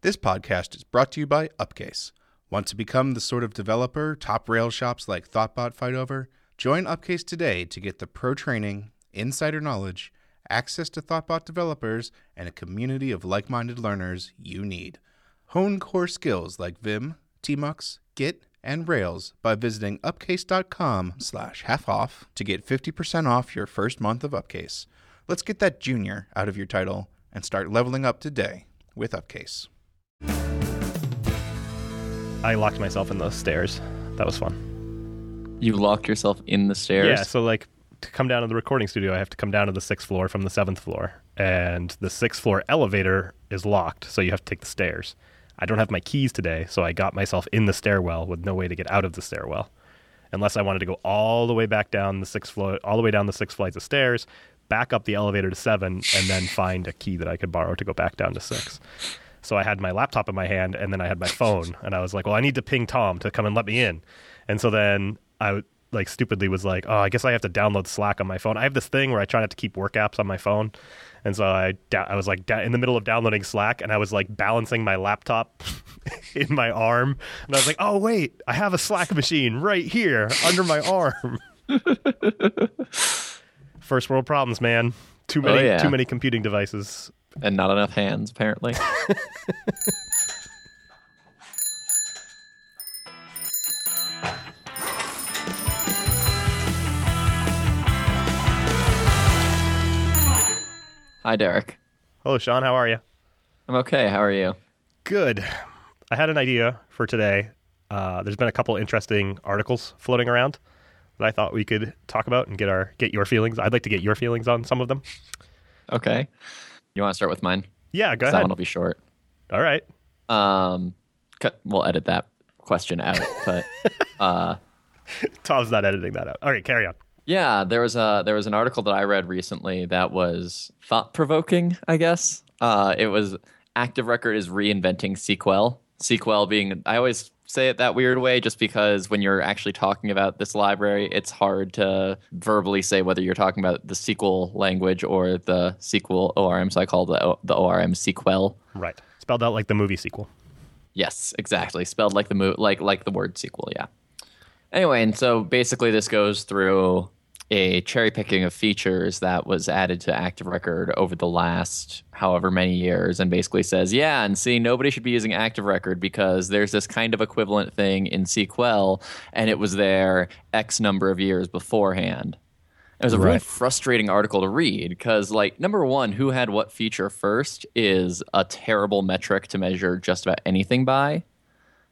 This podcast is brought to you by Upcase. Want to become the sort of developer top rail shops like Thoughtbot fight over? Join Upcase today to get the pro training, insider knowledge, access to Thoughtbot developers, and a community of like minded learners you need. Hone core skills like Vim, Tmux, Git, and Rails by visiting upcase.com slash half off to get 50% off your first month of Upcase. Let's get that junior out of your title and start leveling up today with Upcase. I locked myself in the stairs. That was fun. You locked yourself in the stairs. Yeah, so like to come down to the recording studio, I have to come down to the sixth floor from the seventh floor, and the sixth floor elevator is locked, so you have to take the stairs. I don't have my keys today, so I got myself in the stairwell with no way to get out of the stairwell, unless I wanted to go all the way back down the sixth floor, all the way down the six flights of stairs, back up the elevator to seven, and then find a key that I could borrow to go back down to six. So I had my laptop in my hand, and then I had my phone, and I was like, "Well, I need to ping Tom to come and let me in." And so then I like stupidly was like, "Oh, I guess I have to download Slack on my phone." I have this thing where I try not to keep work apps on my phone, and so I I was like in the middle of downloading Slack, and I was like balancing my laptop in my arm, and I was like, "Oh wait, I have a Slack machine right here under my arm." First world problems, man. Too oh, many, Oh, yeah. too many computing devices. And not enough hands, apparently. Hi, Derek. Hello, Sean. How are you? I'm okay. How are you? Good. I had an idea for today. Uh, there's been a couple interesting articles floating around that I thought we could talk about and get our get your feelings. I'd like to get your feelings on some of them. Okay. You want to start with mine? Yeah, go ahead. That one will be short. All right. Um, cut, we'll edit that question out. But uh, Tom's not editing that out. All right, carry on. Yeah, there was a there was an article that I read recently that was thought provoking. I guess uh, it was Active Record is reinventing Sequel. SQL being I always say it that weird way just because when you're actually talking about this library, it's hard to verbally say whether you're talking about the SQL language or the Sequel ORM. So I call the the ORM Sequel. Right. Spelled out like the movie sequel. Yes, exactly. Spelled like the mo- like like the word sequel. Yeah. Anyway, and so basically, this goes through a cherry picking of features that was added to Active Record over the last however many years, and basically says, yeah, and see, nobody should be using Active Record because there's this kind of equivalent thing in Sequel, and it was there X number of years beforehand. It was a really frustrating article to read because, like, number one, who had what feature first is a terrible metric to measure just about anything by.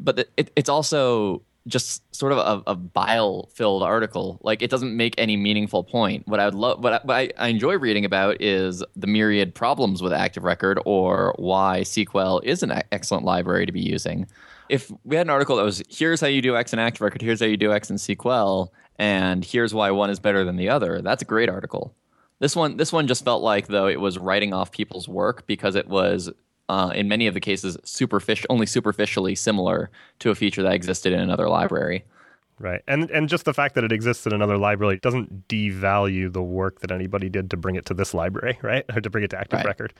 But it, it's also just sort of a, a bile-filled article. Like, it doesn't make any meaningful point. What I would love, what, I, what I, I enjoy reading about is the myriad problems with Active Record or why Sequel is an excellent library to be using. If we had an article that was here's how you do X in Active Record, here's how you do X in Sequel, and here's why one is better than the other, that's a great article. This one, this one just felt like though it was writing off people's work because it was, uh, in many of the cases, superficial, only superficially similar to a feature that existed in another library. Right. And and just the fact that it exists in another library doesn't devalue the work that anybody did to bring it to this library, right? Or to bring it to Active Right. Record.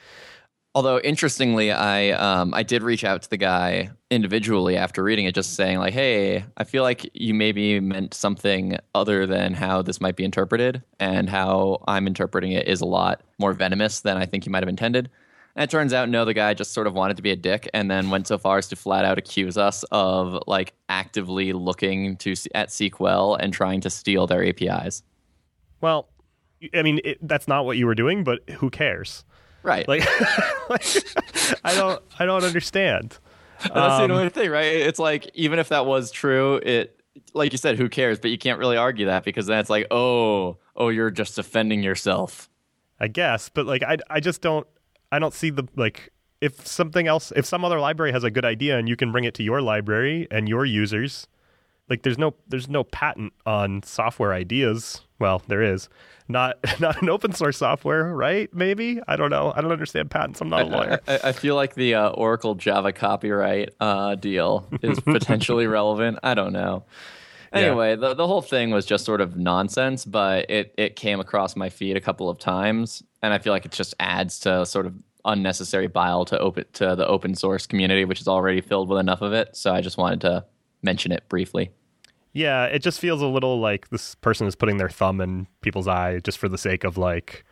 Although interestingly, I um, I did reach out to the guy individually after reading it, just saying like, "Hey, I feel like you maybe meant something other than how this might be interpreted, and how I'm interpreting it is a lot more venomous than I think you might have intended." And it turns out, no, the guy just sort of wanted to be a dick, and then went so far as to flat out accuse us of like actively looking to at Sequel and trying to steal their APIs. Well, I mean, it, that's not what you were doing, but who cares? Right. Like, like I don't I don't understand. And that's the um, only thing, right? It's like even if that was true, it like you said, who cares? But you can't really argue that because then it's like, oh, oh, you're just defending yourself. I guess, but like I I just don't I don't see the like if something else if some other library has a good idea and you can bring it to your library and your users, like there's no there's no patent on software ideas. Well, there is. Not not an open source software, right? Maybe? I don't know. I don't understand patents. I'm not a lawyer. I, I feel like the uh, Oracle Java copyright uh, deal is potentially relevant. I don't know. Anyway, the, the whole thing was just sort of nonsense, but it, it came across my feed a couple of times, and I feel like it just adds to sort of unnecessary bile to open to the open source community, which is already filled with enough of it. So I just wanted to mention it briefly. Yeah, it just feels a little like this person is putting their thumb in people's eye just for the sake of like,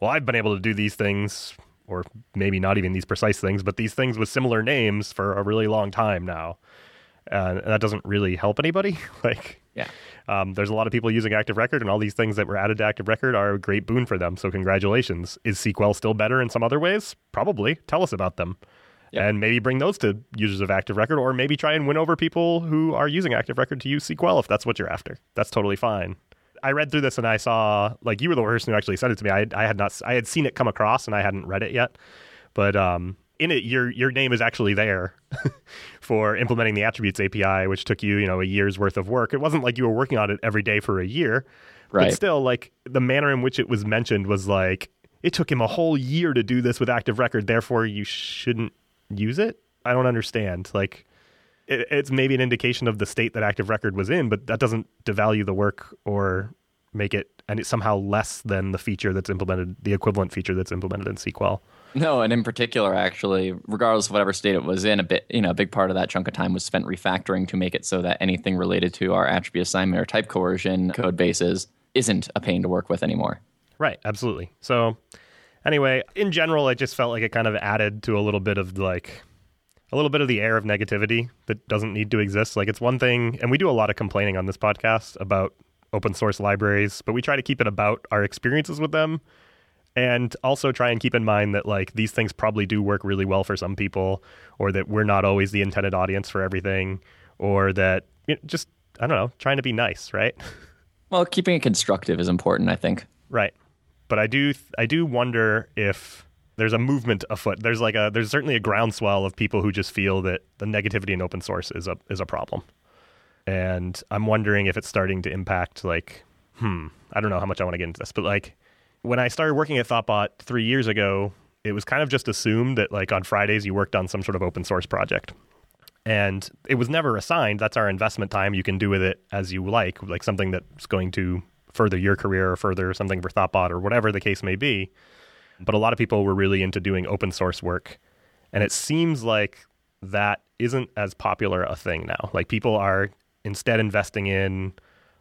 well, I've been able to do these things, or maybe not even these precise things, but these things with similar names for a really long time now. And that doesn't really help anybody. like, Yeah. um, there's a lot of people using Active Record, and all these things that were added to Active Record are a great boon for them. So, congratulations. Is Sequel still better in some other ways? Probably. Tell us about them. Yep. And maybe bring those to users of Active Record, or maybe try and win over people who are using Active Record to use Sequel if that's what you're after. That's totally fine. I read through this and I saw, like, you were the person who actually sent it to me. I, I had not, I had seen it come across and I hadn't read it yet. But um, in it, your your name is actually there for implementing the attributes API, which took you, you know, a year's worth of work. It wasn't like you were working on it every day for a year, Right. But still, like the manner in which it was mentioned was like it took him a whole year to do this with Active Record. Therefore, you shouldn't use it. I don't understand. Like it, it's maybe an indication of the state that Active Record was in, but that doesn't devalue the work or make it and it's somehow less than the feature that's implemented, the equivalent feature that's implemented in Sequel. No, and in particular, actually, regardless of whatever state it was in, a bit, you know, a big part of that chunk of time was spent refactoring to make it so that anything related to our attribute assignment or type coercion code bases isn't a pain to work with anymore. Right, absolutely. So, anyway, in general, it just felt like it kind of added to a little bit of like a little bit of the air of negativity that doesn't need to exist. Like it's one thing, and we do a lot of complaining on this podcast about open source libraries, but we try to keep it about our experiences with them and also try and keep in mind that like these things probably do work really well for some people or that we're not always the intended audience for everything or that you know, just I don't know, trying to be nice, right? Well, keeping it constructive is important, I think. Right. But I do I do wonder if there's a movement afoot. There's like a there's certainly a groundswell of people who just feel that the negativity in open source is a is a problem. And I'm wondering if it's starting to impact like hmm, I don't know how much I want to get into this, but like when I started working at Thoughtbot 3 years ago, it was kind of just assumed that like on Fridays you worked on some sort of open source project. And it was never assigned. That's our investment time. You can do with it as you like, like something that's going to further your career or further something for Thoughtbot or whatever the case may be. But a lot of people were really into doing open source work. And it seems like that isn't as popular a thing now. Like people are instead investing in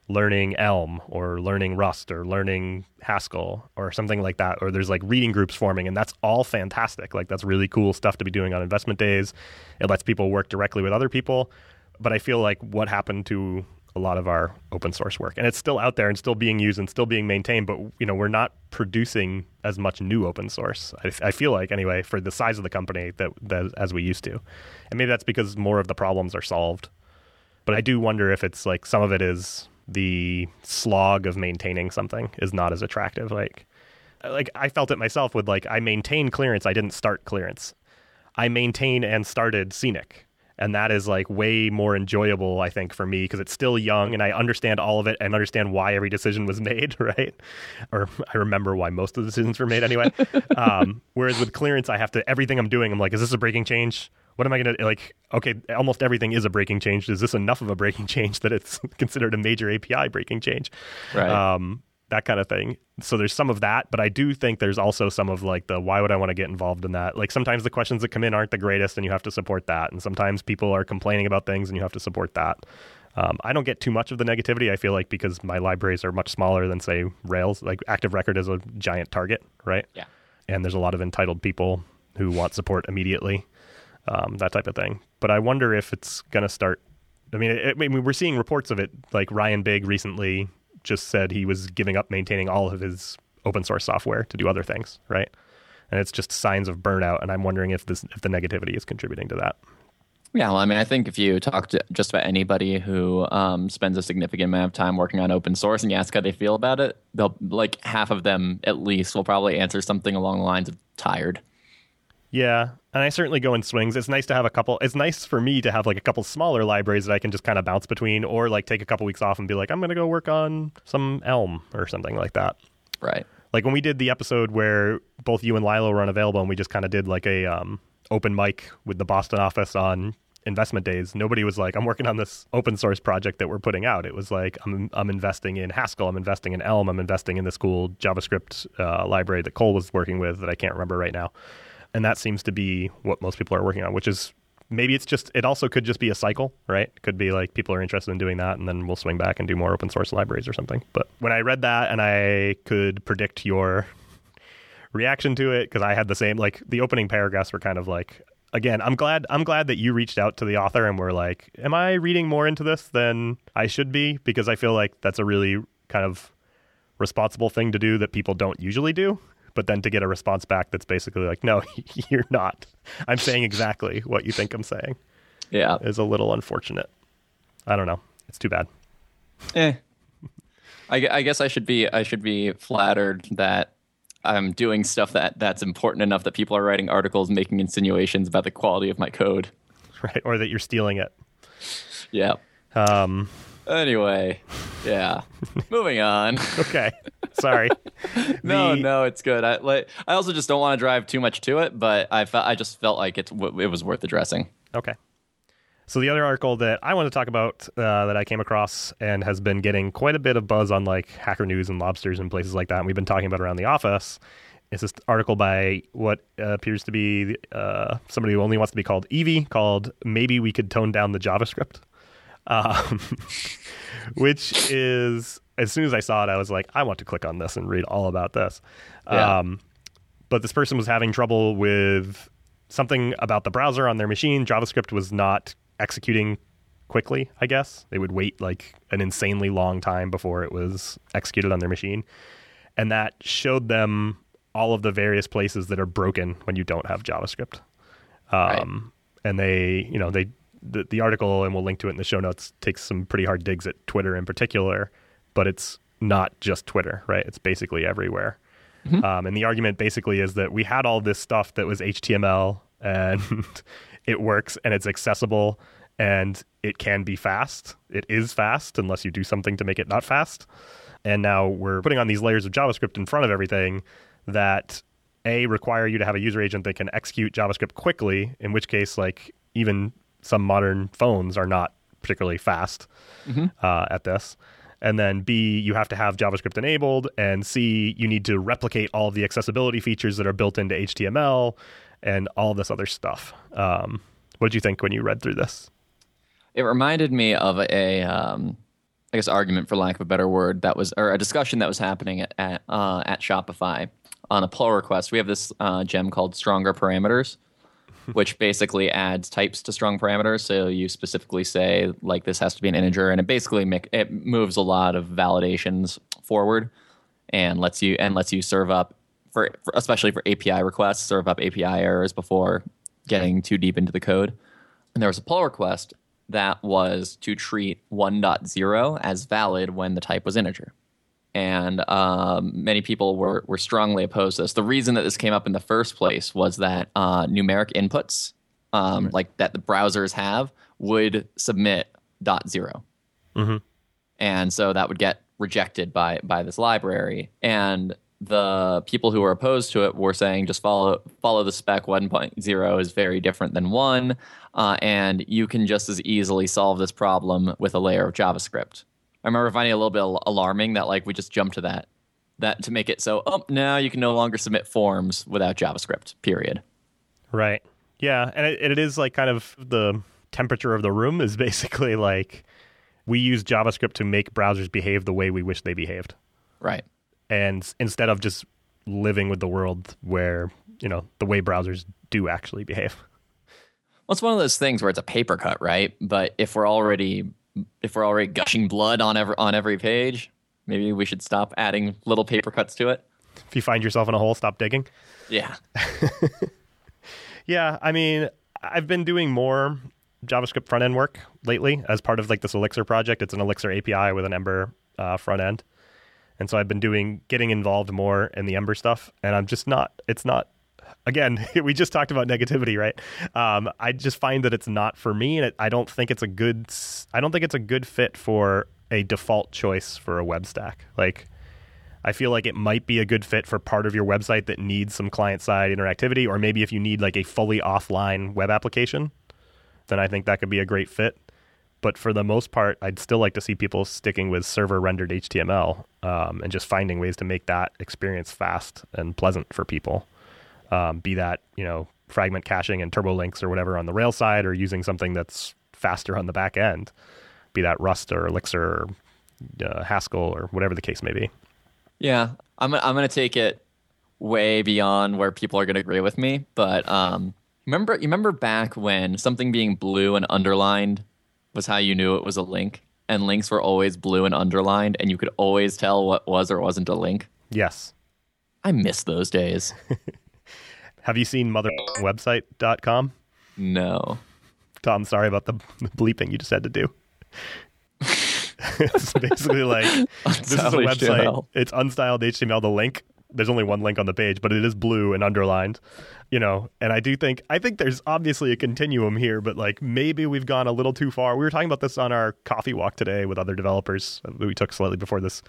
learning Elm or learning Rust or learning Haskell or something like that. Or there's like reading groups forming, and that's all fantastic. Like that's really cool stuff to be doing on investment days. It lets people work directly with other people. But I feel like what happened to a lot of our open source work, and it's still out there and still being used and still being maintained. But you know, we're not producing as much new open source. I, I feel like anyway for the size of the company that, that as we used to, and maybe that's because more of the problems are solved. But I do wonder if it's like some of it is the slog of maintaining something is not as attractive. Like, like I felt it myself with like I maintain clearance. I didn't start clearance. I maintain and started Scenic. And that is like way more enjoyable, I think, for me because it's still young and I understand all of it and understand why every decision was made, right? Or I remember why most of the decisions were made anyway. um, whereas with clearance, I have to, everything I'm doing, I'm like, is this a breaking change? What am I going to, like, okay, almost everything is a breaking change. Is this enough of a breaking change that it's considered a major API breaking change? Right. um, that kind of thing. So there's some of that, but I do think there's also some of like the why would I want to get involved in that? Like sometimes the questions that come in aren't the greatest, and you have to support that. And sometimes people are complaining about things, and you have to support that. Um, I don't get too much of the negativity. I feel like because my libraries are much smaller than say Rails. Like Active Record is a giant target, right? Yeah. And there's a lot of entitled people who want support immediately, um, that type of thing. But I wonder if it's going to start. I mean, it, I mean, we're seeing reports of it. Like Ryan Bigg recently just said he was giving up maintaining all of his open source software to do other things, right? And it's just signs of burnout. And I'm wondering if this if the negativity is contributing to that. Yeah, well, I mean, I think if you talk to just about anybody who um, spends a significant amount of time working on open source and you ask how they feel about it, they'll like half of them at least will probably answer something along the lines of tired. Yeah, and I certainly go in swings. It's nice to have a couple. It's nice for me to have like a couple smaller libraries that I can just kind of bounce between, or like take a couple weeks off and be like, I'm going to go work on some Elm or something like that. Right. Like when we did the episode where both you and Lilo were unavailable, and we just kind of did like a um, open mic with the Boston office on investment days. Nobody was like, "I'm working on this open source project that we're putting out." It was like, "I'm I'm investing in Haskell. I'm investing in Elm. I'm investing in this cool JavaScript uh, library that Cole was working with that I can't remember right now." And that seems to be what most people are working on, which is maybe it's just it also could just be a cycle, right? Could be like people are interested in doing that and then we'll swing back and do more open source libraries or something. But when I read that and I could predict your reaction to it because I had the same like the opening paragraphs were kind of like again, I'm glad I'm glad that you reached out to the author and were like, am I reading more into this than I should be because I feel like that's a really kind of responsible thing to do that people don't usually do but then to get a response back that's basically like, no, you're not. I'm saying exactly what you think I'm saying. Yeah. Is a little unfortunate. I don't know. It's too bad. Eh. I, I guess I should be I should be flattered that I'm doing stuff that that's important enough that people are writing articles making insinuations about the quality of my code. Right, or that you're stealing it. Yeah. Um anyway, yeah. Moving on. Okay. Sorry. no, The- no, it's good. I like. I also just don't want to drive too much to it, but I felt I just felt like it's it was worth addressing. Okay. So the other article that I want to talk about uh, that I came across and has been getting quite a bit of buzz on like Hacker News and Lobsters and places like that, and we've been talking about around the office, is this article by what appears to be uh, somebody who only wants to be called Evee, called "Maybe We Could Tone Down the JavaScript," um, which is as soon as I saw it, I was like, I want to click on this and read all about this. Yeah. Um, but this person was having trouble with something about the browser on their machine. JavaScript was not executing quickly, I guess. They would wait like an insanely long time before it was executed on their machine. And that showed them all of the various places that are broken when you don't have JavaScript. Um, And they, you know, they, the, the article, and we'll link to it in the show notes, takes some pretty hard digs at Twitter in particular, but it's not just Twitter, right? It's basically everywhere. Um, and the argument basically is that we had all this stuff that was HTML and it works and it's accessible and it can be fast. It is fast unless you do something to make it not fast. And now we're putting on these layers of JavaScript in front of everything that a require you to have a user agent that can execute JavaScript quickly, in which case, like even some modern phones are not particularly fast uh, at this. And then B, you have to have JavaScript enabled, and C, you need to replicate all of the accessibility features that are built into HTML and all this other stuff. Um, what did you think when you read through this? It reminded me of a, um, I guess, argument for lack of a better word that was, or a discussion that was happening at at, uh, at Shopify on a pull request. We have this uh, gem called Stronger Parameters, which basically adds types to strong parameters. So you specifically say like this has to be an integer, and it basically make, it moves a lot of validations forward and lets you and lets you serve up for, for especially for API requests, serve up API errors before getting too deep into the code. And there was a pull request that was to treat 1.0 as valid when the type was integer. And um, many people were, were strongly opposed to this. The reason that this came up in the first place was that uh, numeric inputs, um, like that the browsers have, would submit dot 0 and so that would get rejected by by this library. And the people who were opposed to it were saying just follow follow the spec 1.0 is very different than 1 uh, and you can just as easily solve this problem with a layer of javascript i remember finding it a little bit al- alarming that like we just jumped to that that to make it so oh now you can no longer submit forms without javascript period Right. Yeah, and it, it is like kind of the temperature of the room is basically like we use JavaScript to make browsers behave the way we wish they behaved. right And instead of just living with the world where, you know, the way browsers do actually behave. Well, it's one of those things where it's a paper cut, right? But if we're already if we're already gushing blood on every on every page, maybe we should stop adding little paper cuts to it. If you find yourself in a hole, stop digging. Yeah. Yeah, I mean, I've been doing more JavaScript front end work lately as part of like this Elixir project. It's an Elixir API with an Ember uh, front end, and so I've been doing getting involved more in the Ember stuff. And I'm just not. It's not. Again, we just talked about negativity, right? Um, I just find that it's not for me, and it, I don't think it's a good. I don't think it's a good fit for a default choice for a web stack. Like, I feel like it might be a good fit for part of your website that needs some client side interactivity, or maybe if you need like a fully offline web application, then I think that could be a great fit. But for the most part, I'd still like to see people sticking with server rendered HTML um, and just finding ways to make that experience fast and pleasant for people. Um, be that you know fragment caching and Turbolinks or whatever on the rail side, or using something that's faster on the back end, be that Rust or Elixir or uh, Haskell or whatever the case may be. Yeah, I'm I'm gonna take it way beyond where people are gonna agree with me. But um, remember, you remember back when something being blue and underlined was how you knew it was a link, and links were always blue and underlined, and you could always tell what was or wasn't a link. Yes. I miss those days. Have you seen motherwebsite.com? No. Tom, sorry about the bleeping you just had to do. it's basically like this is a website. HTML. It's unstyled HTML. The link there's only one link on the page, but it is blue and underlined. You know, and I do think I think there's obviously a continuum here, but like maybe we've gone a little too far. We were talking about this on our coffee walk today with other developers that we took slightly before this.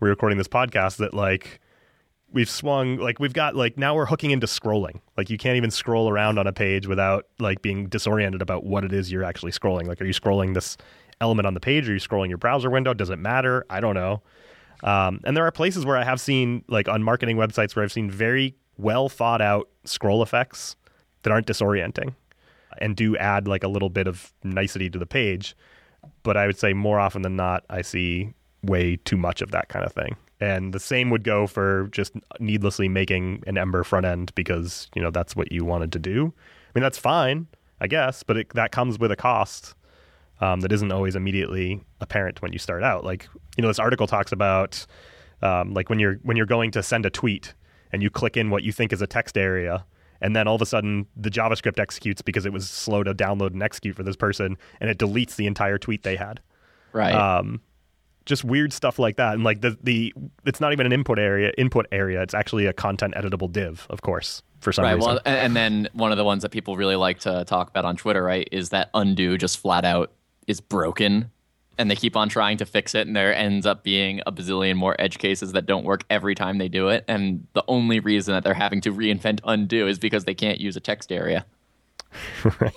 We're recording this podcast that like we've swung like we've got like now we're hooking into scrolling. Like you can't even scroll around on a page without like being disoriented about what it is you're actually scrolling. Like are you scrolling this element on the page? Are you scrolling your browser window? Does it matter? I don't know. Um, and there are places where i have seen like on marketing websites where i've seen very well thought out scroll effects that aren't disorienting and do add like a little bit of nicety to the page. But i would say more often than not i see way too much of that kind of thing and the same would go for just needlessly making an ember front end because you know that's what you wanted to do. I mean that's fine i guess but it, that comes with a cost um, that isn't always immediately apparent when you start out. Like you know this article talks about um, like when you're when you're going to send a tweet and you click in what you think is a text area and then all of a sudden the javascript executes because it was slow to download and execute for this person and it deletes the entire tweet they had. Right. um, just weird stuff like that. And like the the it's not even an input area input area. It's actually a content editable div, of course, for some right. reason. Well, and, and then one of the ones that people really like to talk about on Twitter, right, is that undo just flat out is broken. And they keep on trying to fix it, and there ends up being a bazillion more edge cases that don't work every time they do it. And the only reason that they're having to reinvent undo is because they can't use a text area. right.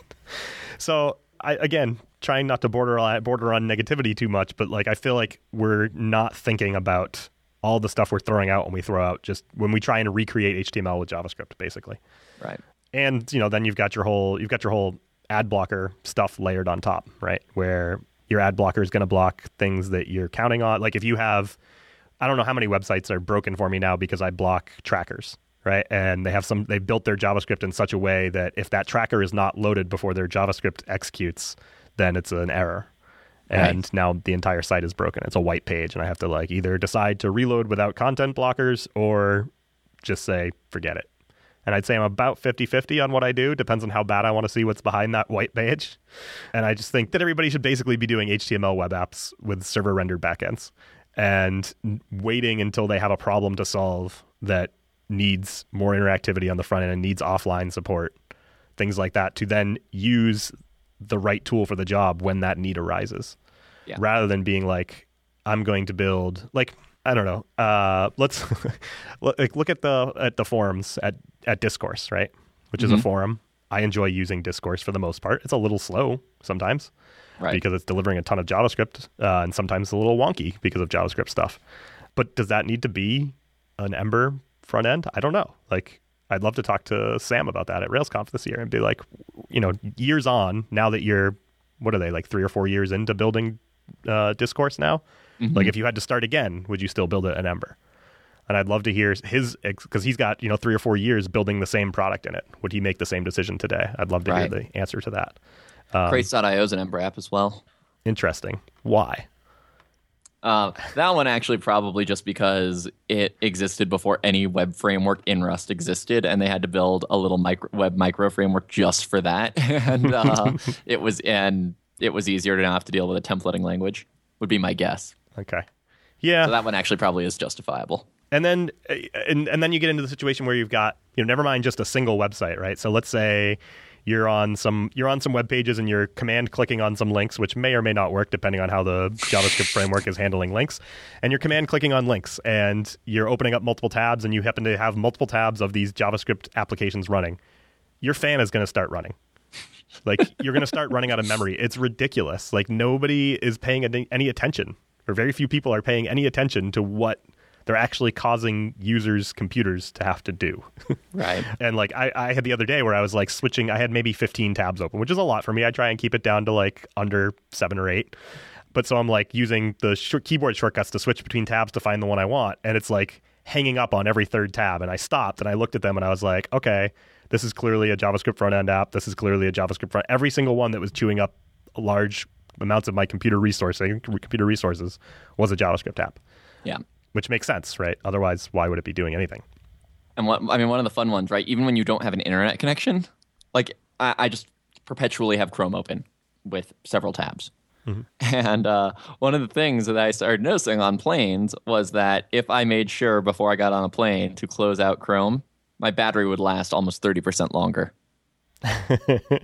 So I again trying not to border on, border on negativity too much, but like I feel like we're not thinking about all the stuff we're throwing out when we throw out just when we try and recreate HTML with JavaScript, basically. Right. and you know then you've got your whole you've got your whole ad blocker stuff layered on top right where your ad blocker is going to block things that you're counting on like if you have i don't know how many websites are broken for me now because i block trackers right and they have some they built their javascript in such a way that if that tracker is not loaded before their javascript executes then it's an error and Right. now the entire site is broken it's a white page and i have to like either decide to reload without content blockers or just say forget it and I'd say I'm about 50 50 on what I do. Depends on how bad I want to see what's behind that white page. And I just think that everybody should basically be doing HTML web apps with server rendered backends and waiting until they have a problem to solve that needs more interactivity on the front end and needs offline support, things like that, to then use the right tool for the job when that need arises. Yeah. Rather than being like, I'm going to build like I don't know. Uh, let's look- like look at the at the forums at at Discourse, right? Which is a forum. I enjoy using Discourse for the most part. It's a little slow sometimes Right. because it's delivering a ton of JavaScript, uh, and sometimes a little wonky because of JavaScript stuff. But does that need to be an Ember front end? I don't know. Like, I'd love to talk to Sam about that at RailsConf this year and be like, you know, years on, now that you're, what are they, like three or four years into building uh, Discourse now? Like, if you had to start again, would you still build it in Ember? And I'd love to hear his, because he's got, you know, three or four years building the same product in it. Would he make the same decision today? I'd love to Right. hear the answer to that. Crates.io is an Ember app as well. Interesting. Why? Uh, that one actually probably just because it existed before any web framework in Rust existed, and they had to build a little micro, web micro framework just for that. and uh, it was and it was easier to not have to deal with a templating language. Would be my guess. Okay. Yeah. So that one actually probably is justifiable. and then uh, and, and then you get into the situation where you've got you know never mind just a single website right so let's say you're on some you're on some web pages and you're command clicking on some links which may or may not work depending on how the javascript framework is handling links. And you're command clicking on links and you're opening up multiple tabs and you happen to have multiple tabs of these javascript applications running. Your fan is going to start running. Like you're going to start running out of memory. It's ridiculous. Like nobody is paying any, attention or very few people are paying any attention to what they're actually causing users' computers to have to do. Right. and like I, I had the other day where I was like switching, I had maybe 15 tabs open, which is a lot for me. I try and keep it down to like under seven or eight. But so I'm like using the sh- keyboard shortcuts to switch between tabs to find the one I want. And it's like hanging up on every third tab. And I stopped and I looked at them and I was like, okay, this is clearly a JavaScript front end app. This is clearly a JavaScript front. Every single one that was chewing up large amounts of my computer resourcing, computer resources, was a JavaScript app. Yeah. Which makes sense, right? Otherwise, why would it be doing anything? And what I mean, one of the fun ones, right? Even when you don't have an internet connection, like I, I just perpetually have Chrome open with several tabs. And uh, one of the things that I started noticing on planes was that if I made sure before I got on a plane to close out Chrome, my battery would last almost 30% longer.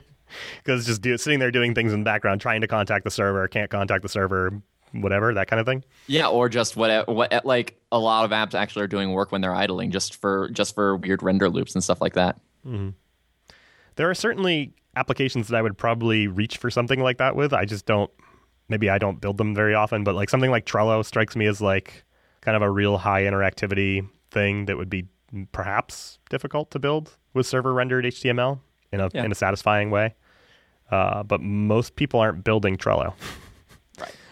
Because just do, sitting there doing things in the background, trying to contact the server, can't contact the server, whatever, that kind of thing. Yeah, or just what, what like a lot of apps actually are doing work when they're idling just for just for weird render loops and stuff like that. There are certainly applications that I would probably reach for something like that with. I just don't, maybe I don't build them very often, but like something like Trello strikes me as like kind of a real high interactivity thing that would be perhaps difficult to build with server rendered HTML in a, Yeah. in a satisfying way. Uh, but most people aren't building Trello.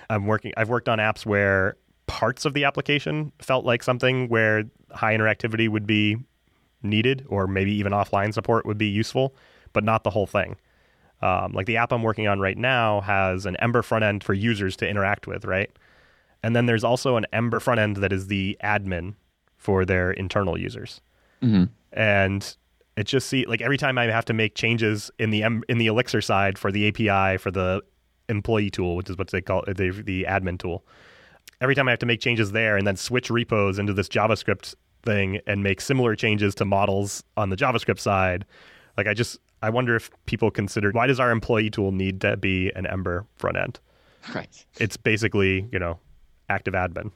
I'm working. I've worked on apps where parts of the application felt like something where high interactivity would be needed, or maybe even offline support would be useful, but not the whole thing. Um, like the app I'm working on right now has an Ember front end for users to interact with, right? And then there's also an Ember front end that is the admin for their internal users. And it just see like every time I have to make changes in the in the Elixir side for the API for the employee tool, which is what they call the the admin tool. Every time I have to make changes there and then switch repos into this JavaScript thing and make similar changes to models on the JavaScript side, like I just I wonder if people consider why does our employee tool need to be an Ember front end? Right. It's basically you know active admin.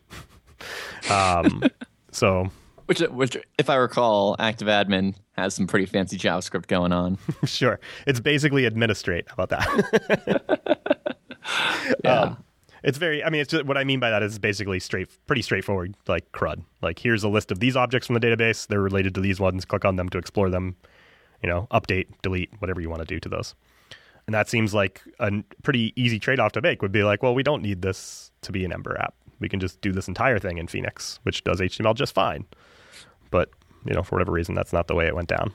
um, so Which, which, if I recall, Active Admin has some pretty fancy JavaScript going on. sure, it's basically administrate. How about that? Yeah. Um, it's very. I mean, it's just, what I mean by that is basically straight, pretty straightforward, like CRUD. Like here's a list of these objects from the database. They're related to these ones. Click on them to explore them. You know, update, delete, whatever you want to do to those. And that seems like a pretty easy trade-off to make. Would be like, well, we don't need this to be an Ember app. We can just do this entire thing in Phoenix, which does HTML just fine. But you know, for whatever reason, that's not the way it went down.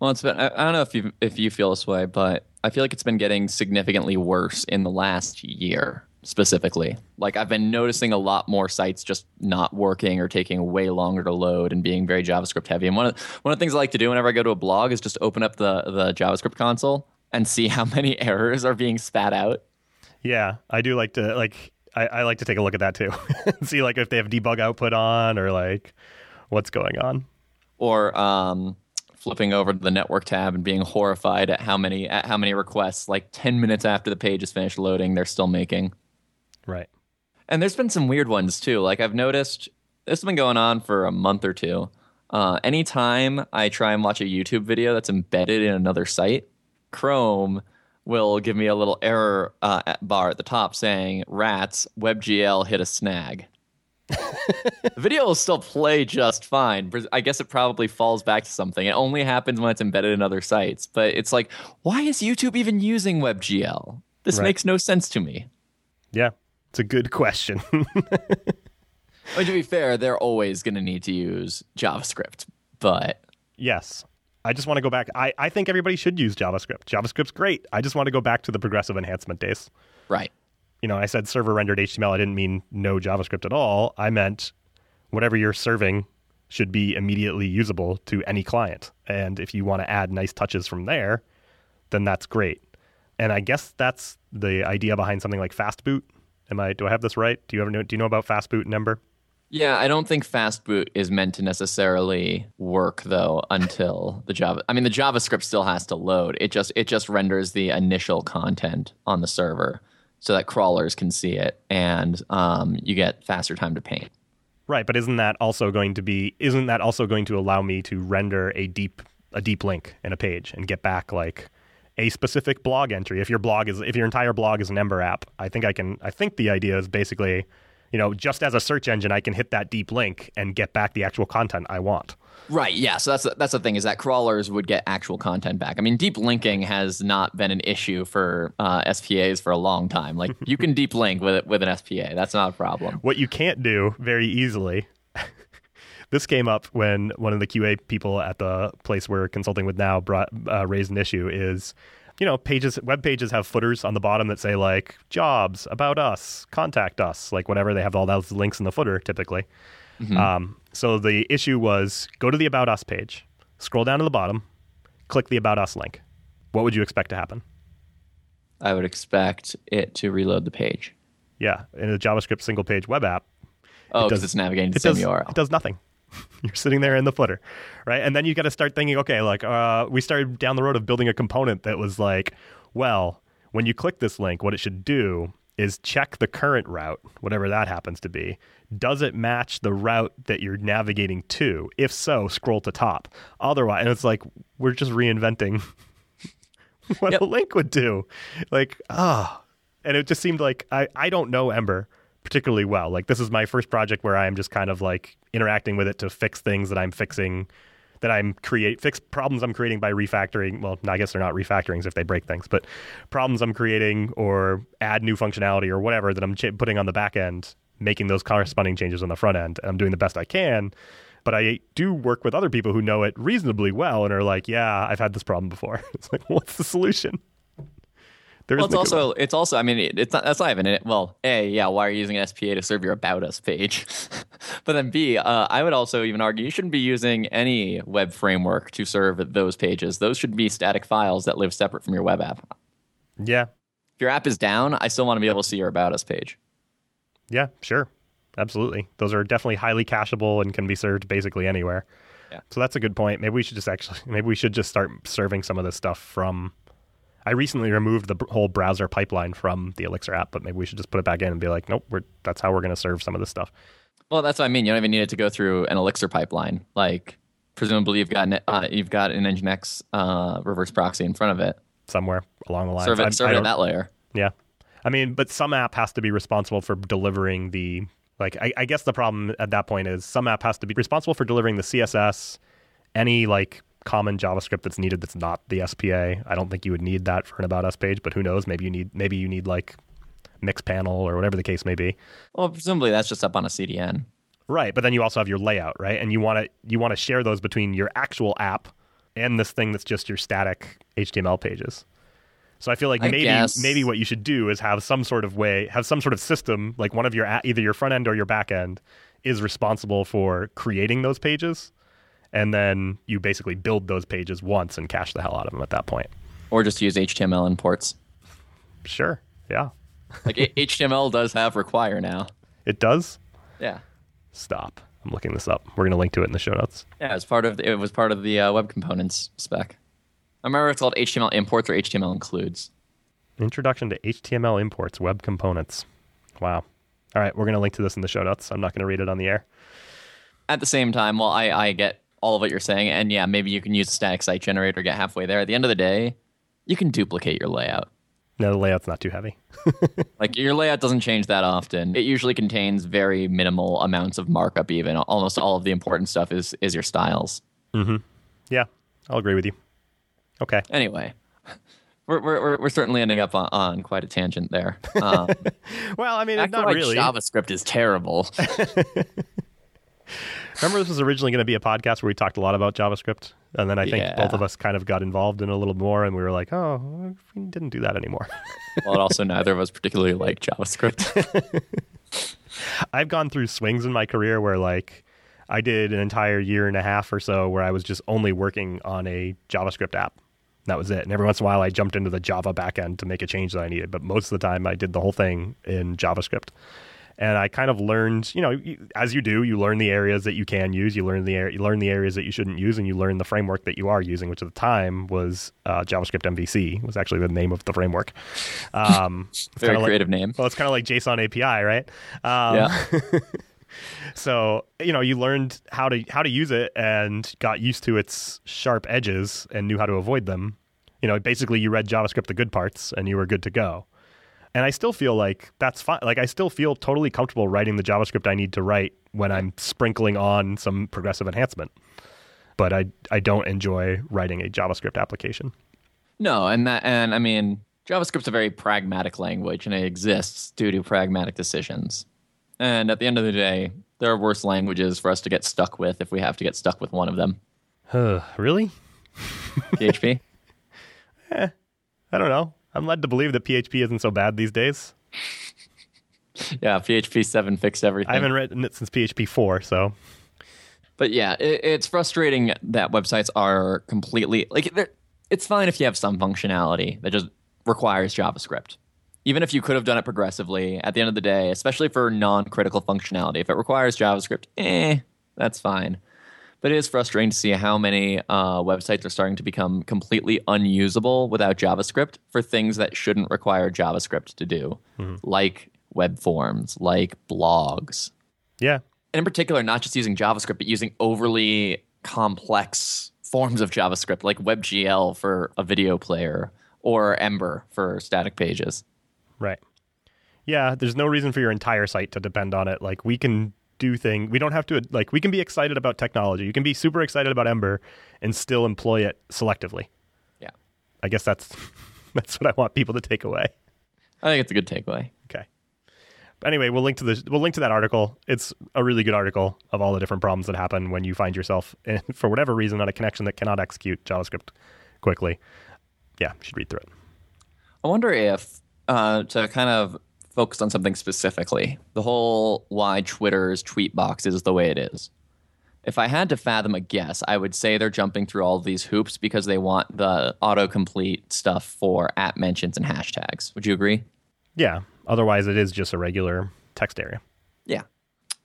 Well, it's been. I, I don't know if you if you feel this way, but I feel like it's been getting significantly worse in the last year, specifically. Like I've been noticing a lot more sites just not working or taking way longer to load and being very JavaScript heavy. And one of one of the things I like to do whenever I go to a blog is just open up the the JavaScript console and see how many errors are being spat out. Yeah, I do like to like I, I like to take a look at that too. See like if they have debug output on or like what's going on. or um, flipping over to the network tab and being horrified at how many at how many requests like 10 minutes after the page is finished loading they're still making. Right. and there's been some weird ones too. Like i've noticed this has been going on for a month or two. Uh, anytime i try and watch a youtube video that's embedded in another site chrome will give me a little error uh, at- bar at the top saying rats webgl hit a snag the video will still play just fine. I guess it probably falls back to something. It only happens when it's embedded in other sites. But it's like, why is YouTube even using WebGL? This Right. makes no sense to me. Yeah. It's a good question. I mean, to be fair, they're always going to need to use JavaScript. But yes. I just want to go back. I, I think everybody should use JavaScript. JavaScript's great. I just want to go back to the progressive enhancement days. right, You know, I said server rendered HTML. I didn't mean no JavaScript at all. I meant whatever you're serving should be immediately usable to any client. And if you want to add nice touches from there, then that's great. And I guess that's the idea behind something like Fastboot. Am I? Do I have this right? Do you ever know? Do you know about Fastboot and Ember? yeah, I don't think Fastboot is meant to necessarily work though until the Java. I mean, the JavaScript still has to load. It just it just renders the initial content on the server so that crawlers can see it, and um, you get faster time to paint. Right, but isn't that also going to be? Isn't that also going to allow me to render a deep a deep link in a page and get back like a specific blog entry? If your blog is if your entire blog is an Ember app, I think I can. I think the idea is basically You know, just as a search engine, I can hit that deep link and get back the actual content I want. Right. Yeah. So that's that's the thing is that crawlers would get actual content back. I mean, deep linking has not been an issue for uh, SPAs for a long time. Like you can deep link with with an SPA. That's not a problem. What you can't do very easily. this came up when one of the QA people at the place we're consulting with now brought uh, raised an issue. Is you know pages web pages have footers on the bottom that say like jobs about us contact us like whatever they have all those links in the footer typically mm-hmm. um, so the issue was go to the About Us page, scroll down to the bottom, click the About Us link. What would you expect to happen? I would expect it to reload the page. Yeah, in a JavaScript single page web app. Oh, because it it's navigating to the same does, URL. It does nothing. You're sitting there in the footer, right? And then you got to start thinking, okay, like uh, we started down the road of building a component that was like, well, when you click this link, what it should do is check the current route, whatever that happens to be. Does it match the route that you're navigating to? If so, scroll to top. Otherwise, and it's like we're just reinventing what yep. a link would do. Like, ah. Oh. And it just seemed like I, I don't know Ember particularly well. Like this is my first project where I am just kind of like interacting with it to fix things that I'm fixing that I'm create fix problems I'm creating by refactoring. Well, I guess they're not refactorings if they break things, but problems I'm creating or add new functionality or whatever that I'm ch- putting on the back end, making those corresponding changes on the front end. I'm doing the best I can. But I do work with other people who know it reasonably well and are like, "Yeah, I've had this problem before." it's like, what's the solution? There well, it's also it's also I mean it, it's not that's not even it. Well, a yeah, why are you using SPA to serve your about us page? but then B, uh, I would also even argue you shouldn't be using any web framework to serve those pages. Those should be static files that live separate from your web app. Yeah. If your app is down, I still want to be able to see your about us page. Yeah, sure. Absolutely. Those are definitely highly cacheable and can be served basically anywhere. Yeah. So that's a good point. Maybe we should just actually maybe we should just start serving some of this stuff from I recently removed the whole browser pipeline from the Elixir app, but maybe we should just put it back in and be like, nope, that's how we're going to serve some of this stuff. Well, that's what I mean. You don't even need it to go through an Elixir pipeline. Like, presumably, you've got an, uh, you've got an Nginx uh, reverse proxy in front of it somewhere along the line. Serve it, serve it at that layer. Yeah, I mean, but some app has to be responsible for delivering the like. I, I guess the problem at that point is some app has to be responsible for delivering the CSS, any like common JavaScript that's needed that's not the SPA. I don't think you would need that for an about us page, but who knows? Maybe you need maybe you need like Mixpanel or whatever the case may be. Well, presumably that's just up on a CDN. Right, but then you also have your layout, right? And you want to you want to share those between your actual app and this thing that's just your static HTML pages. So I feel like I maybe guess. maybe what you should do is have some sort of way, have some sort of system, like one of your either your front end or your back end is responsible for creating those pages and then you basically build those pages once and cache the hell out of them at that point. Or just use HTML imports. Sure. Yeah. like HTML does have require now. It does. Yeah. Stop. I'm looking this up. We're going to link to it in the show notes. Yeah, it's part of the, it was part of the uh, web components spec. I remember it's called HTML imports or HTML includes. Introduction to HTML imports web components. Wow. All right, we're going to link to this in the show notes. I'm not going to read it on the air. At the same time, well, I, I get all of what you're saying. And yeah, maybe you can use a static site generator, get halfway there. At the end of the day, you can duplicate your layout. No, the layout's not too heavy. like your layout doesn't change that often. It usually contains very minimal amounts of markup. Even almost all of the important stuff is is your styles. Mm-hmm. Yeah, I'll agree with you. Okay. Anyway, we're we're we're certainly ending up on, on quite a tangent there. Um, well, I mean, not like really. JavaScript is terrible. Remember, this was originally going to be a podcast where we talked a lot about JavaScript, and then I think yeah. both of us kind of got involved in a little more, and we were like, "Oh, we didn't do that anymore." well, and also neither of us particularly like JavaScript. I've gone through swings in my career where, like, I did an entire year and a half or so where I was just only working on a JavaScript app. That was it. And every once in a while, I jumped into the Java backend to make a change that I needed. But most of the time, I did the whole thing in JavaScript and I kind of learned, you know, as you do, you learn the areas that you can use, you learn the you learn the areas that you shouldn't use, and you learn the framework that you are using, which at the time was uh, JavaScript MVC was actually the name of the framework. Um, Very creative like, name. Well, it's kind of like JSON API, right? Um, yeah. so you know, you learned how to how to use it and got used to its sharp edges and knew how to avoid them. You know, basically, you read JavaScript the good parts, and you were good to go. And I still feel like that's fine. Like I still feel totally comfortable writing the JavaScript I need to write when I'm sprinkling on some progressive enhancement. But I I don't enjoy writing a JavaScript application. No, and that and I mean JavaScript's a very pragmatic language and it exists due to pragmatic decisions. And at the end of the day, there are worse languages for us to get stuck with if we have to get stuck with one of them. really? PHP? eh, I don't know. I'm led to believe that PHP isn't so bad these days. Yeah, PHP 7 fixed everything. I haven't written it since PHP 4, so But yeah, it, it's frustrating that websites are completely like it's fine if you have some functionality that just requires JavaScript. Even if you could have done it progressively, at the end of the day, especially for non-critical functionality, if it requires JavaScript, eh, that's fine. But it is frustrating to see how many uh, websites are starting to become completely unusable without JavaScript for things that shouldn't require JavaScript to do, like web forms, like blogs, yeah. and in particular, not just using JavaScript, but using overly complex forms of JavaScript, like WebGL for a video player or Ember for static pages. Right. Yeah, there's no reason for your entire site to depend on it. Like we can do thing. We don't have to like we can be excited about technology. You can be super excited about Ember and still employ it selectively. Yeah, I guess that's that's what I want people to take away. I think it's a good takeaway. Okay. But anyway, we'll link to this. We'll link to that article. It's a really good article of all the different problems that happen when you find yourself, in, for whatever reason, on a connection that cannot execute JavaScript quickly. Yeah, you should read through it. I wonder if uh, to kind of focus on something specifically, the whole why Twitter's tweet box is the way it is. If I had to fathom a guess, I would say they're jumping through all of these hoops because they want the autocomplete stuff for at mentions and hashtags. Would you agree? Yeah. Otherwise, it is just a regular text area. Yeah.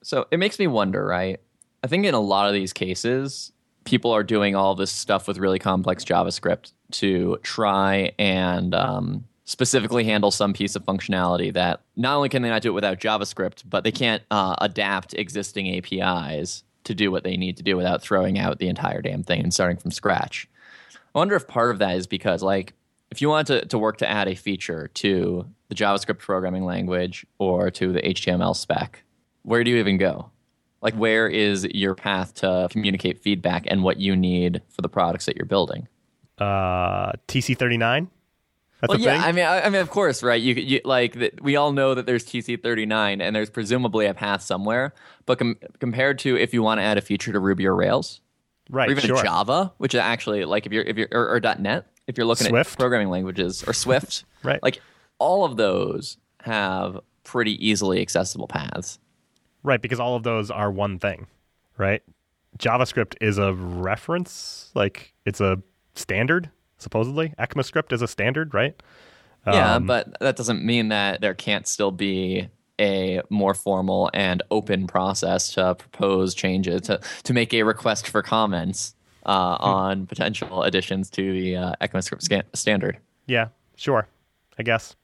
So it makes me wonder, right? I think in a lot of these cases, people are doing all this stuff with really complex JavaScript to try and um, specifically handle some piece of functionality that not only can they not do it without JavaScript, but they can't uh, adapt existing APIs to do what they need to do without throwing out the entire damn thing and starting from scratch. I wonder if part of that is because, like, if you wanted to, to work to add a feature to the JavaScript programming language or to the HTML spec, where do you even go? Like, where is your path to communicate feedback and what you need for the products that you're building? Uh, TC39. That's well, a yeah, thing. I mean, I, I mean, of course, right? You, you like that. We all know that there's TC39, and there's presumably a path somewhere. But com- compared to if you want to add a feature to Ruby or Rails, right. or even sure. Java, which is actually like if you're if you're or, or .NET, if you're looking Swift. at programming languages or Swift, Right. Like all of those have pretty easily accessible paths. Right, because all of those are one thing, right? JavaScript is a reference, like it's a standard, supposedly. ECMAScript is a standard, right? Yeah, Um, but that doesn't mean that there can't still be a more formal and open process to propose changes to to make a request for comments uh, on potential additions to the uh, ECMAScript scan- standard. Yeah, sure, I guess.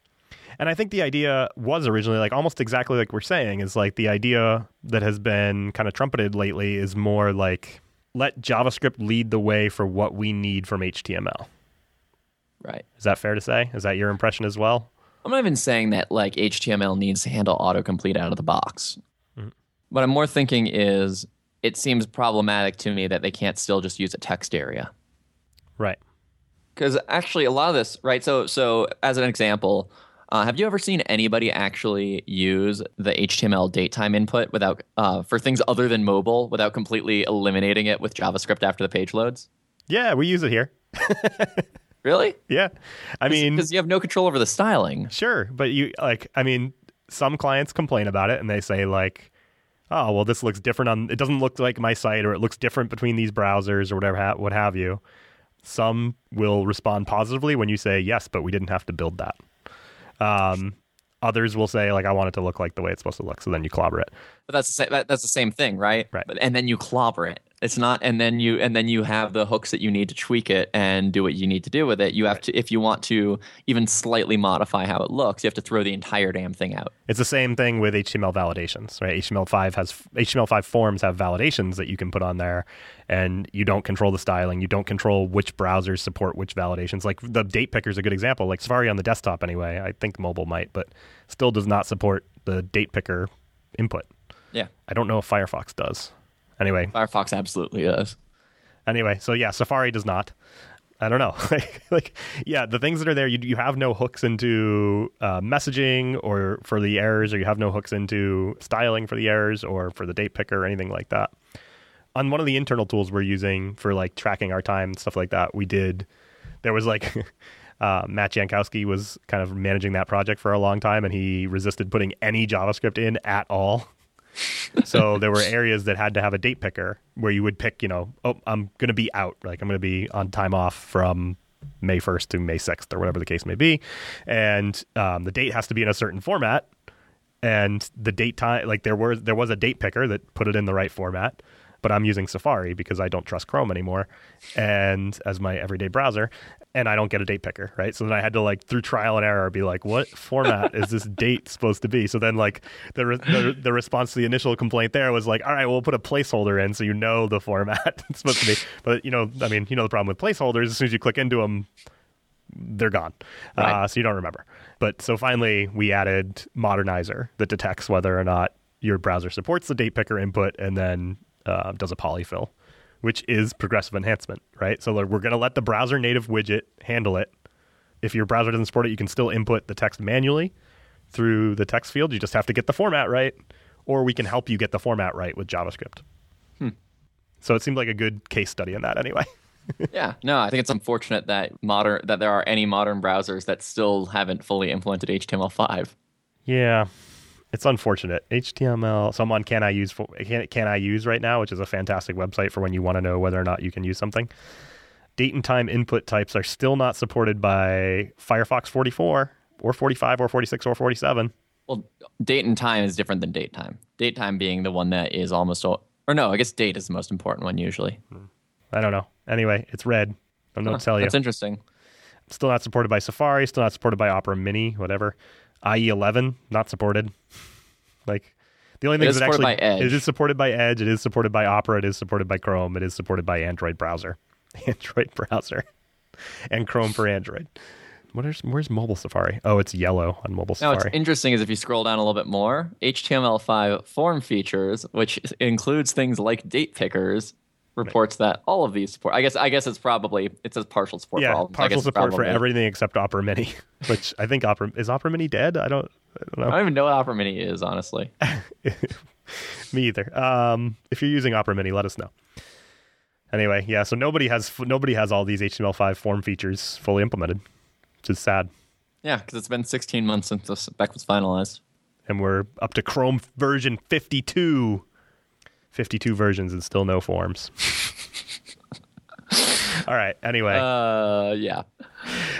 And I think the idea was originally like almost exactly like we're saying is like the idea that has been kind of trumpeted lately is more like let JavaScript lead the way for what we need from HTML. Right. Is that fair to say? Is that your impression as well? I'm not even saying that like HTML needs to handle autocomplete out of the box. What I'm more thinking is it seems problematic to me that they can't still just use a text area. Right. Because actually, a lot of this, right? So, so as an example, uh, have you ever seen anybody actually use the HTML datetime input without uh, for things other than mobile without completely eliminating it with JavaScript after the page loads? Yeah, we use it here. Really? Yeah. I mean, because you have no control over the styling. Sure, but you like I mean, some clients complain about it and they say like, "Oh, well this looks different on it doesn't look like my site or it looks different between these browsers or whatever ha- what have you." Some will respond positively when you say, "Yes, but we didn't have to build that." Um others will say like, "I want it to look like the way it's supposed to look." So then you clobber it. But that's the same. That, that's the same thing, right? Right. But, and then you clobber it. It's not, and then you and then you have the hooks that you need to tweak it and do what you need to do with it. You have to, if you want to even slightly modify how it looks, you have to throw the entire damn thing out. It's the same thing with HTML validations, right? HTML5 has HTML5 forms have validations that you can put on there, and you don't control the styling. You don't control which browsers support which validations. Like the date picker is a good example. Like Safari on the desktop, anyway. I think mobile might, but still does not support the date picker input. Yeah, I don't know if Firefox does. Anyway, Firefox absolutely does. Anyway, so yeah, Safari does not. I don't know. like, yeah, the things that are there, you you have no hooks into uh, messaging or for the errors, or you have no hooks into styling for the errors or for the date picker or anything like that. On one of the internal tools we're using for like tracking our time and stuff like that, we did. There was like. Uh, Matt Jankowski was kind of managing that project for a long time, and he resisted putting any JavaScript in at all so there were areas that had to have a date picker where you would pick, you know, oh, I'm going to be out, like I'm going to be on time off from May 1st to May 6th or whatever the case may be, and um, the date has to be in a certain format. And the date time, like there was there was a date picker that put it in the right format, but I'm using Safari because I don't trust Chrome anymore, and as my everyday browser, and I don't get a date picker, right? So then I had to like through trial and error be like, what format is this date supposed to be? So then like the, re- the the response to the initial complaint there was like, all right, we'll put a placeholder in so you know the format it's supposed to be. But you know, I mean, you know the problem with placeholders as soon as you click into them, they're gone, right. uh, so you don't remember. But so finally we added Modernizr that detects whether or not your browser supports the date picker input and then uh, does a polyfill which is progressive enhancement, right? So we're going to let the browser native widget handle it. If your browser doesn't support it, you can still input the text manually through the text field. You just have to get the format right, or we can help you get the format right with JavaScript. Hmm. So it seemed like a good case study in that anyway. yeah, no, I think it's unfortunate that modern that there are any modern browsers that still haven't fully implemented HTML5. Yeah, it's unfortunate. HTML. So I'm on can I use can, can I use right now, which is a fantastic website for when you want to know whether or not you can use something. Date and time input types are still not supported by Firefox 44 or 45 or 46 or 47. Well, date and time is different than date time. Date time being the one that is almost all, or no, I guess date is the most important one usually. Hmm. I don't know. Anyway, it's red. I'm not huh, tell you. That's interesting. Still not supported by Safari. Still not supported by Opera Mini. Whatever. IE11 not supported. Like the only thing that actually it is supported by Edge. It is supported by Opera. It is supported by Chrome. It is supported by Android browser, Android browser, and Chrome for Android. What is, where's mobile Safari? Oh, it's yellow on mobile Safari. Now, what's interesting is if you scroll down a little bit more, HTML5 form features, which includes things like date pickers, reports right. that all of these support. I guess I guess it's probably it says partial support yeah, for all. partial support for everything except Opera Mini, which I think Opera is Opera Mini dead. I don't. I don't know. I don't even know what Opera Mini is, honestly. Me either. Um, if you're using Opera Mini, let us know. Anyway, yeah. So nobody has nobody has all these HTML5 form features fully implemented, which is sad. Yeah, because it's been 16 months since the spec was finalized, and we're up to Chrome version 52. 52 versions and still no forms. All right. Anyway. Uh, yeah.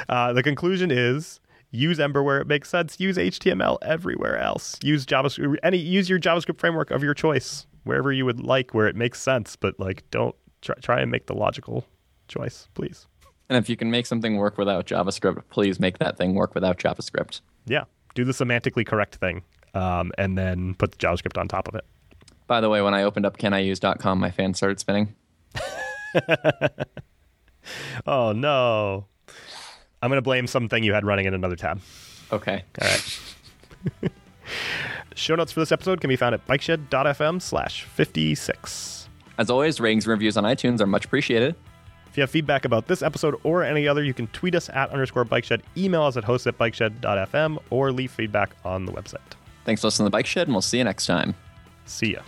Uh, the conclusion is use Ember where it makes sense. Use HTML everywhere else. Use JavaScript. Any use your JavaScript framework of your choice wherever you would like, where it makes sense. But like, don't try, try and make the logical choice, please. And if you can make something work without JavaScript, please make that thing work without JavaScript. Yeah, do the semantically correct thing, um, and then put the JavaScript on top of it. By the way, when I opened up caniuse.com, my fan started spinning. oh no. I'm going to blame something you had running in another tab. Okay. All right. Show notes for this episode can be found at bikeshed.fm slash 56. As always, ratings and reviews on iTunes are much appreciated. If you have feedback about this episode or any other, you can tweet us at underscore bikeshed, email us at host at bikeshed.fm, or leave feedback on the website. Thanks for listening to the Bike Shed, and we'll see you next time. See ya.